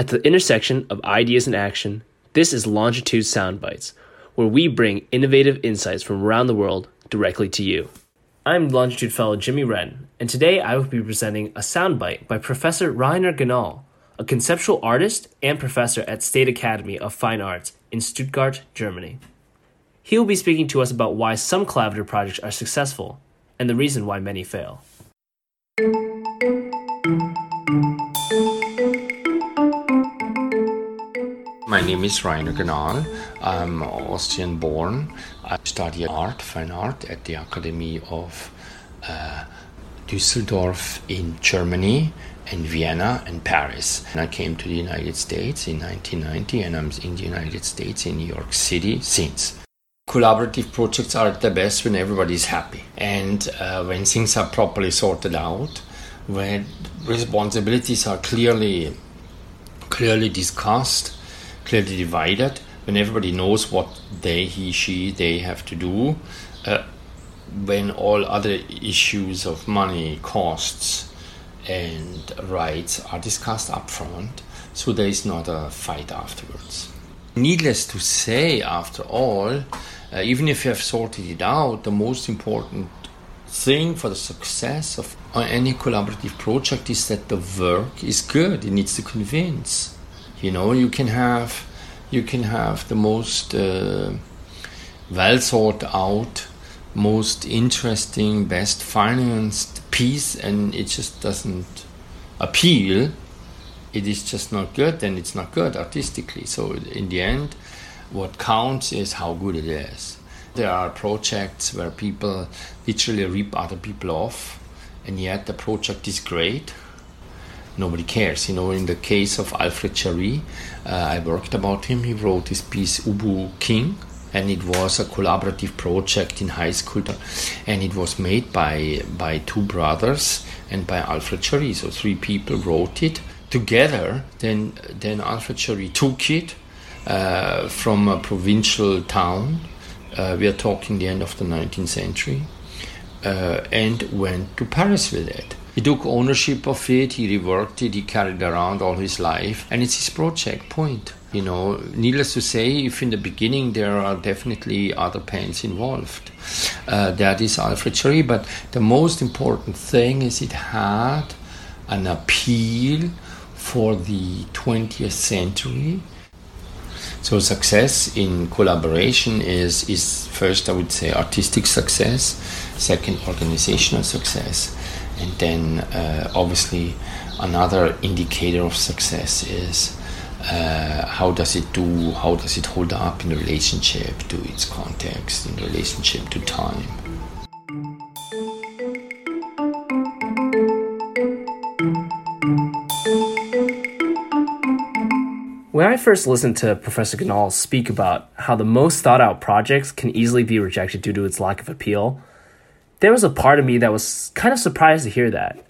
At the intersection of ideas and action, this is Longitude Soundbites, where we bring innovative insights from around the world directly to you. I'm Longitude Fellow Jimmy Wren, and today I will be presenting a soundbite by Professor Rainer Ganahl, a conceptual artist and professor at State Academy of Fine Arts in Stuttgart, Germany. He will be speaking to us about why some collaborative projects are successful and the reason why many fail. My name is Rainer Ganahl. I'm Austrian born. I studied art, fine art, at the Academy of uh, Düsseldorf in Germany, and Vienna and Paris. And I came to the United States in 1990, and I'm in the United States in New York City since. Collaborative projects are the best when everybody's happy and uh, when things are properly sorted out, when responsibilities are clearly clearly discussed clearly divided when everybody knows what they, he, she, they have to do, uh, when all other issues of money, costs, and rights are discussed up front, so there is not a fight afterwards. Needless to say, after all, uh, even if you have sorted it out, the most important thing for the success of any collaborative project is that the work is good. It needs to convince. You know, you can have you can have the most uh, well thought out, most interesting, best financed piece, and it just doesn't appeal. It is just not good, and it's not good artistically. So in the end, what counts is how good it is. There are projects where people literally rip other people off, and yet the project is great nobody cares. You know, in the case of Alfred Jarry, uh, I worked about him. He wrote this piece Ubu King, and it was a collaborative project in high school, and it was made by by two brothers and by Alfred Jarry. So three people wrote it together. Then then Alfred Jarry took it uh, from a provincial town. Uh, we are talking the end of the 19th century, uh, and went to Paris with it he took ownership of it, he reworked it, he carried it around all his life, and it's his project, point. You know, needless to say, if in the beginning there are definitely other pens involved, uh, that is Alfred Jarry, but the most important thing is it had an appeal for the 20th century. So success in collaboration is, is first, I would say, artistic success, second, organizational success, and then uh, obviously another indicator of success is uh, how does it do, how does it hold up in relationship to its context, in relationship to time. When I first listened to Professor Ganahl speak about how the most thought out projects can easily be rejected due to its lack of appeal, there was a part of me that was kind of surprised to hear that.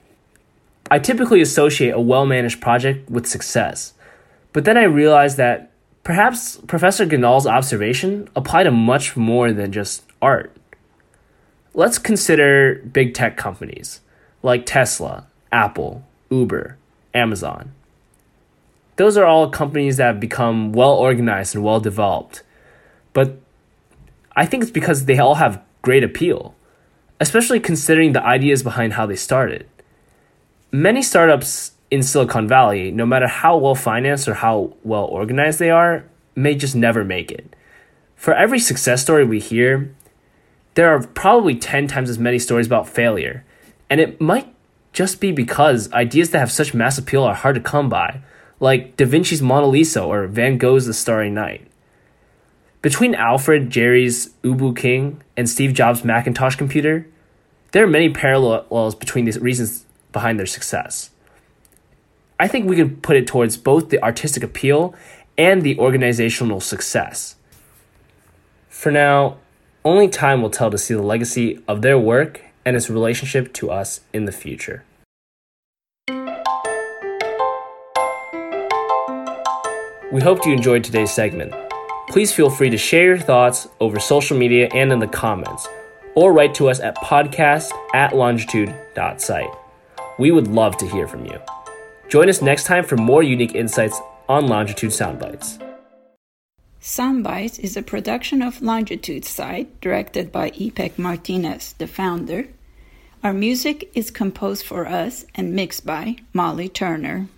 I typically associate a well managed project with success, but then I realized that perhaps Professor Ganahl's observation applied to much more than just art. Let's consider big tech companies like Tesla, Apple, Uber, Amazon. Those are all companies that have become well organized and well developed, but I think it's because they all have great appeal especially considering the ideas behind how they started. Many startups in Silicon Valley, no matter how well financed or how well organized they are, may just never make it. For every success story we hear, there are probably 10 times as many stories about failure. And it might just be because ideas that have such mass appeal are hard to come by, like Da Vinci's Mona Lisa or Van Gogh's The Starry Night. Between Alfred Jarry's Ubu King and Steve Jobs' Macintosh computer, there are many parallels between these reasons behind their success. I think we can put it towards both the artistic appeal and the organizational success. For now, only time will tell to see the legacy of their work and its relationship to us in the future. We hope you enjoyed today's segment. Please feel free to share your thoughts over social media and in the comments, or write to us at podcast at longitude.site. We would love to hear from you. Join us next time for more unique insights on Longitude Soundbites. Soundbites is a production of Longitude Site, directed by Ipek Martinez, the founder. Our music is composed for us and mixed by Molly Turner.